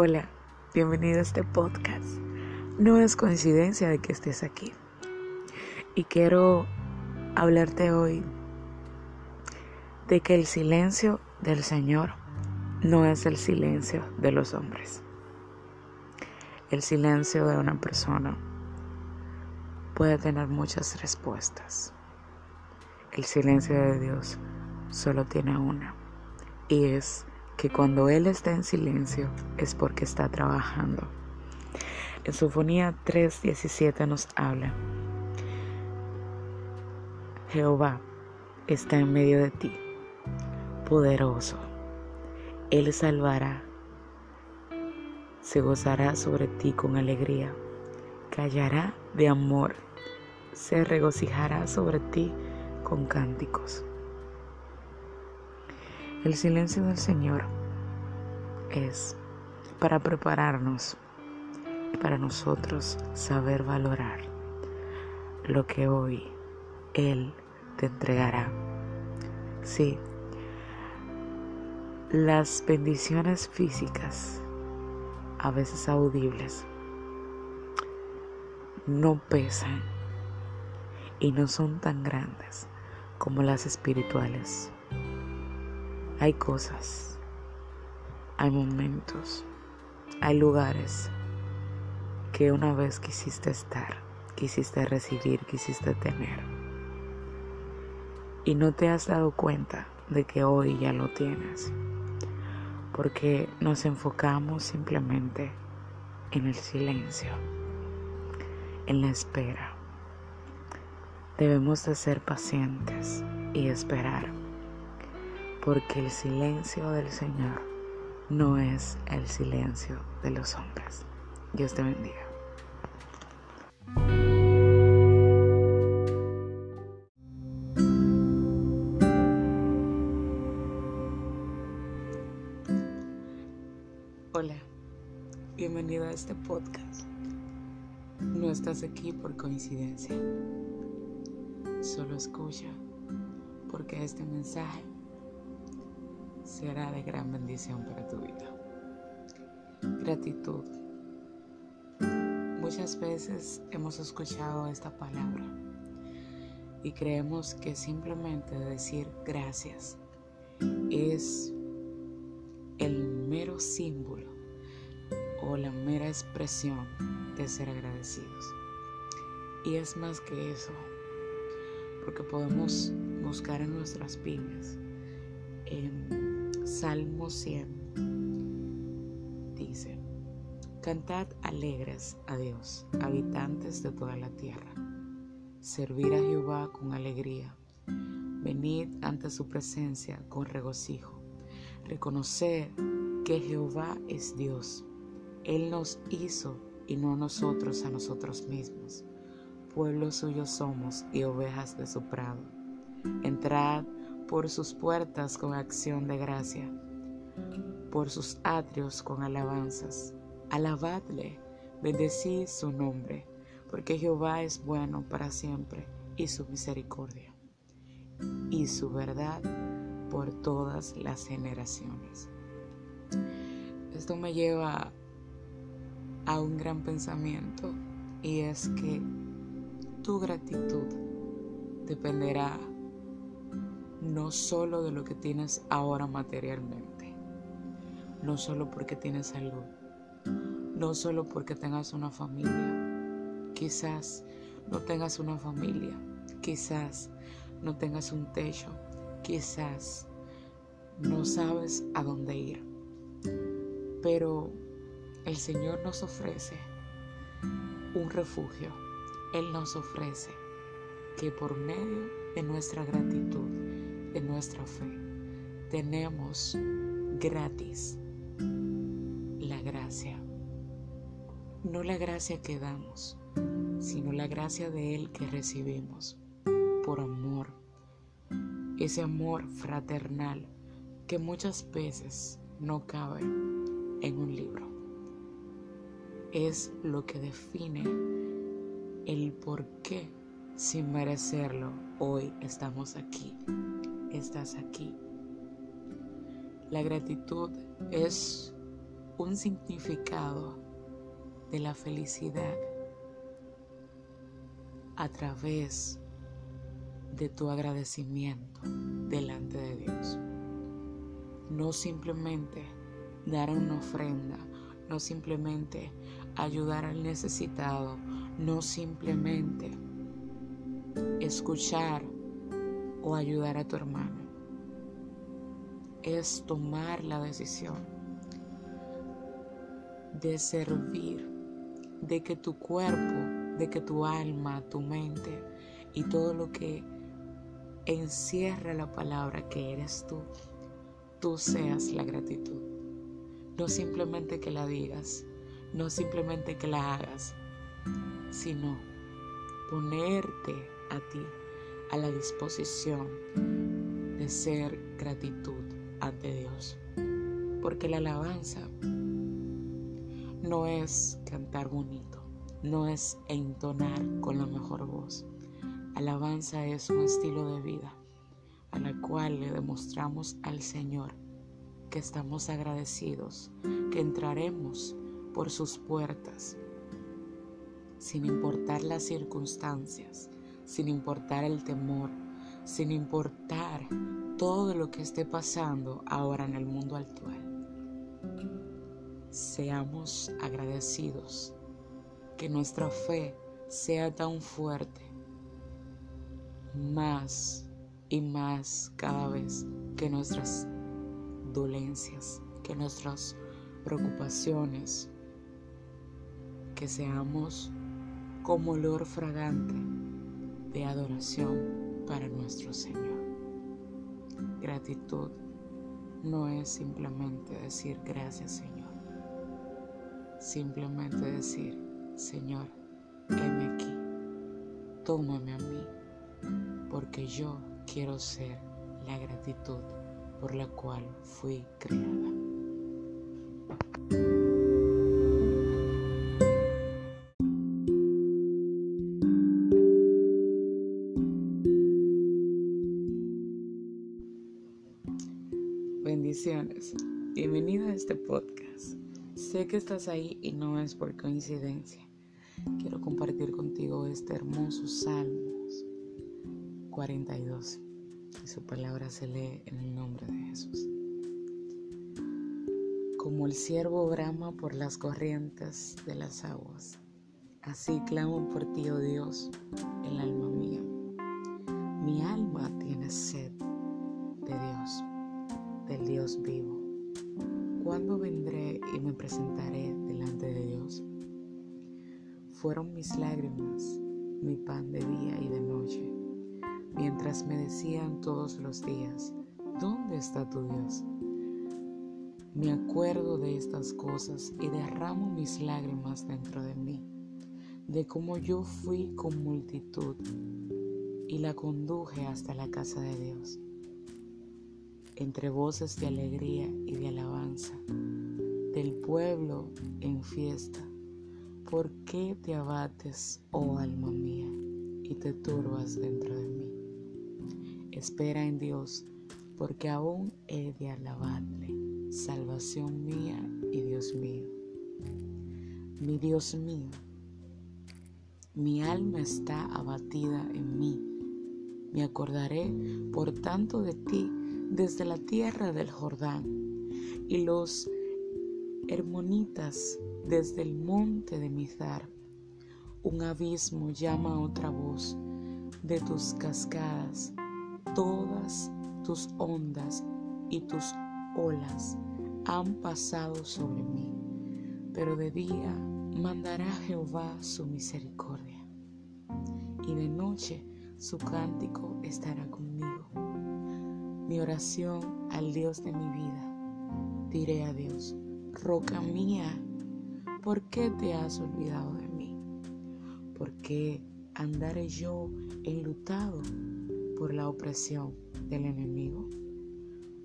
Hola, bienvenido a este podcast. No es coincidencia de que estés aquí. Y quiero hablarte hoy de que el silencio del Señor no es el silencio de los hombres. El silencio de una persona puede tener muchas respuestas. El silencio de Dios solo tiene una y es que cuando Él está en silencio es porque está trabajando. En Sinfonía 3:17 nos habla, Jehová está en medio de ti, poderoso. Él salvará, se gozará sobre ti con alegría, callará de amor, se regocijará sobre ti con cánticos. El silencio del Señor es para prepararnos, para nosotros saber valorar lo que hoy Él te entregará. Sí, las bendiciones físicas, a veces audibles, no pesan y no son tan grandes como las espirituales. Hay cosas, hay momentos, hay lugares que una vez quisiste estar, quisiste recibir, quisiste tener. Y no te has dado cuenta de que hoy ya lo tienes. Porque nos enfocamos simplemente en el silencio, en la espera. Debemos de ser pacientes y esperar porque el silencio del Señor no es el silencio de los hombres. Dios te bendiga. Hola, bienvenido a este podcast. No estás aquí por coincidencia. Solo escucha porque este mensaje será de gran bendición para tu vida. Gratitud. Muchas veces hemos escuchado esta palabra y creemos que simplemente decir gracias es el mero símbolo o la mera expresión de ser agradecidos. Y es más que eso, porque podemos buscar en nuestras pymes, en Salmo 100 dice, Cantad alegres a Dios, habitantes de toda la tierra. Servir a Jehová con alegría. Venid ante su presencia con regocijo. Reconocer que Jehová es Dios. Él nos hizo y no nosotros a nosotros mismos. Pueblo suyo somos y ovejas de su prado. Entrad por sus puertas con acción de gracia, por sus atrios con alabanzas. Alabadle, bendecid su nombre, porque Jehová es bueno para siempre y su misericordia y su verdad por todas las generaciones. Esto me lleva a un gran pensamiento y es que tu gratitud dependerá no solo de lo que tienes ahora materialmente, no solo porque tienes salud, no solo porque tengas una familia, quizás no tengas una familia, quizás no tengas un techo, quizás no sabes a dónde ir, pero el Señor nos ofrece un refugio, Él nos ofrece que por medio de nuestra gratitud, de nuestra fe, tenemos gratis la gracia. No la gracia que damos, sino la gracia de Él que recibimos por amor. Ese amor fraternal que muchas veces no cabe en un libro. Es lo que define el por qué sin merecerlo, hoy estamos aquí, estás aquí. La gratitud es un significado de la felicidad a través de tu agradecimiento delante de Dios. No simplemente dar una ofrenda, no simplemente ayudar al necesitado, no simplemente escuchar o ayudar a tu hermano. Es tomar la decisión de servir, de que tu cuerpo, de que tu alma, tu mente y todo lo que encierra la palabra que eres tú, tú seas la gratitud. No simplemente que la digas, no simplemente que la hagas, sino ponerte a ti a la disposición de ser gratitud ante Dios. Porque la alabanza no es cantar bonito, no es entonar con la mejor voz. Alabanza es un estilo de vida a la cual le demostramos al Señor que estamos agradecidos, que entraremos por sus puertas, sin importar las circunstancias, sin importar el temor, sin importar todo lo que esté pasando ahora en el mundo actual. Seamos agradecidos, que nuestra fe sea tan fuerte, más y más cada vez que nuestras dolencias, que nuestras preocupaciones, que seamos como olor fragante de adoración para nuestro Señor. Gratitud no es simplemente decir gracias Señor, simplemente decir Señor, heme aquí, tómame a mí, porque yo quiero ser la gratitud por la cual fui creada. Bienvenida a este podcast. Sé que estás ahí y no es por coincidencia. Quiero compartir contigo este hermoso Salmos 42. Y su palabra se lee en el nombre de Jesús. Como el siervo brama por las corrientes de las aguas, así clamo por ti, oh Dios, el alma mía. Mi alma tiene sed de Dios del Dios vivo. ¿Cuándo vendré y me presentaré delante de Dios? Fueron mis lágrimas, mi pan de día y de noche, mientras me decían todos los días, ¿dónde está tu Dios? Me acuerdo de estas cosas y derramo mis lágrimas dentro de mí, de cómo yo fui con multitud y la conduje hasta la casa de Dios entre voces de alegría y de alabanza, del pueblo en fiesta. ¿Por qué te abates, oh alma mía, y te turbas dentro de mí? Espera en Dios, porque aún he de alabarle, salvación mía y Dios mío. Mi Dios mío, mi alma está abatida en mí. Me acordaré, por tanto, de ti desde la tierra del Jordán y los hermonitas desde el monte de Mizar. Un abismo llama a otra voz de tus cascadas, todas tus ondas y tus olas han pasado sobre mí, pero de día mandará Jehová su misericordia y de noche su cántico estará conmigo mi oración al Dios de mi vida. Diré a Dios, roca mía, ¿por qué te has olvidado de mí? ¿Por qué andaré yo enlutado por la opresión del enemigo?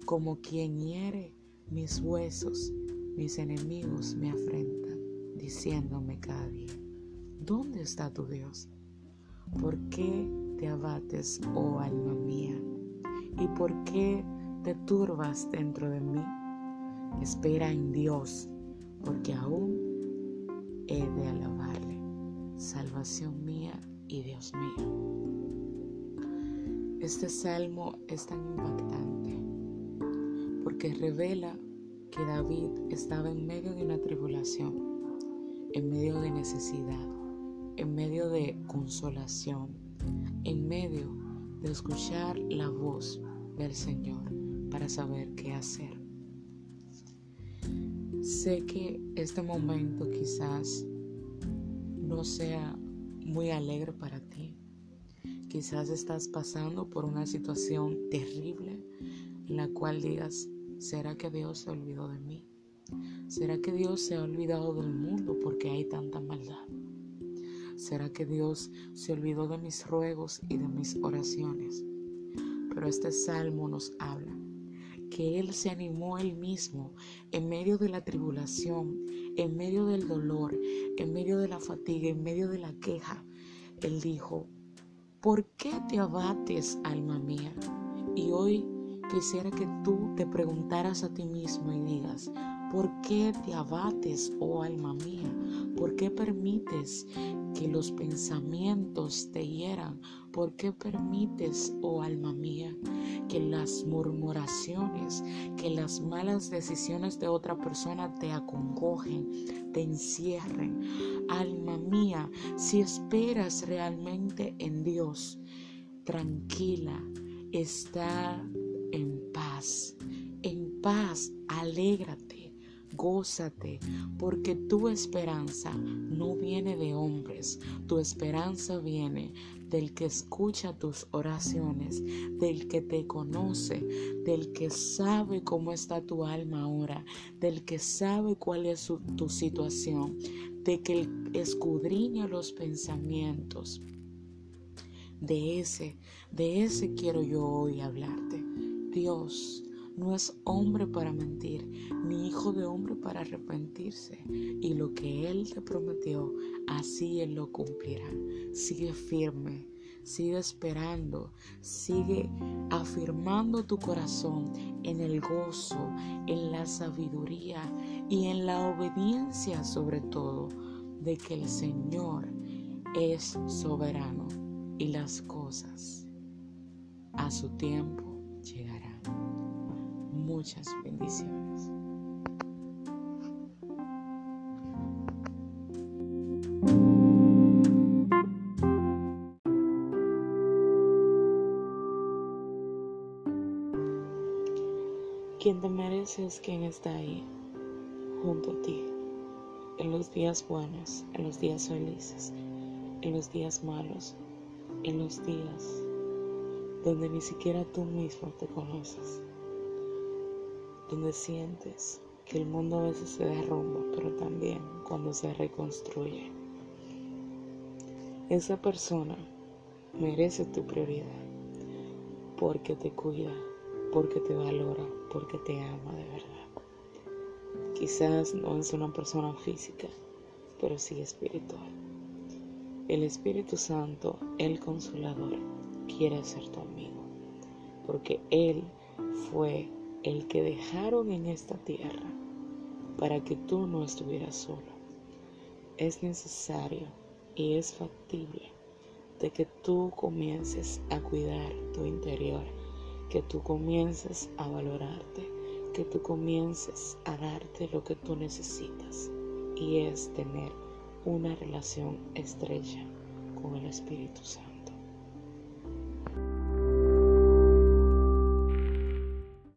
Como quien hiere mis huesos, mis enemigos me afrentan, diciéndome cada día, ¿dónde está tu Dios? ¿Por qué te abates, oh alma mía? ¿Y por qué te turbas dentro de mí? Espera en Dios, porque aún he de alabarle, salvación mía y Dios mío. Este salmo es tan impactante porque revela que David estaba en medio de una tribulación, en medio de necesidad, en medio de consolación, en medio de escuchar la voz del Señor para saber qué hacer. Sé que este momento quizás no sea muy alegre para ti. Quizás estás pasando por una situación terrible en la cual digas, ¿será que Dios se olvidó de mí? ¿Será que Dios se ha olvidado del mundo porque hay tanta maldad? ¿Será que Dios se olvidó de mis ruegos y de mis oraciones? Pero este salmo nos habla que Él se animó Él mismo en medio de la tribulación, en medio del dolor, en medio de la fatiga, en medio de la queja. Él dijo, ¿por qué te abates, alma mía? Y hoy quisiera que tú te preguntaras a ti mismo y digas, ¿por qué te abates, oh alma mía? ¿Por qué permites que los pensamientos te hieran? ¿Por qué permites, oh alma mía, que las murmuraciones, que las malas decisiones de otra persona te acongojen, te encierren? Alma mía, si esperas realmente en Dios, tranquila, está en paz. En paz, alégrate gózate, porque tu esperanza no viene de hombres, tu esperanza viene del que escucha tus oraciones, del que te conoce, del que sabe cómo está tu alma ahora, del que sabe cuál es tu situación, de que escudriña los pensamientos. De ese, de ese quiero yo hoy hablarte. Dios, no es hombre para mentir, ni hijo de hombre para arrepentirse. Y lo que Él te prometió, así Él lo cumplirá. Sigue firme, sigue esperando, sigue afirmando tu corazón en el gozo, en la sabiduría y en la obediencia sobre todo de que el Señor es soberano y las cosas a su tiempo muchas bendiciones. Quien te merece es quien está ahí, junto a ti, en los días buenos, en los días felices, en los días malos, en los días donde ni siquiera tú mismo te conoces donde sientes que el mundo a veces se derrumba, pero también cuando se reconstruye. Esa persona merece tu prioridad porque te cuida, porque te valora, porque te ama de verdad. Quizás no es una persona física, pero sí espiritual. El Espíritu Santo, el Consolador, quiere ser tu amigo, porque Él fue el que dejaron en esta tierra para que tú no estuvieras solo. Es necesario y es factible de que tú comiences a cuidar tu interior, que tú comiences a valorarte, que tú comiences a darte lo que tú necesitas y es tener una relación estrecha con el Espíritu Santo.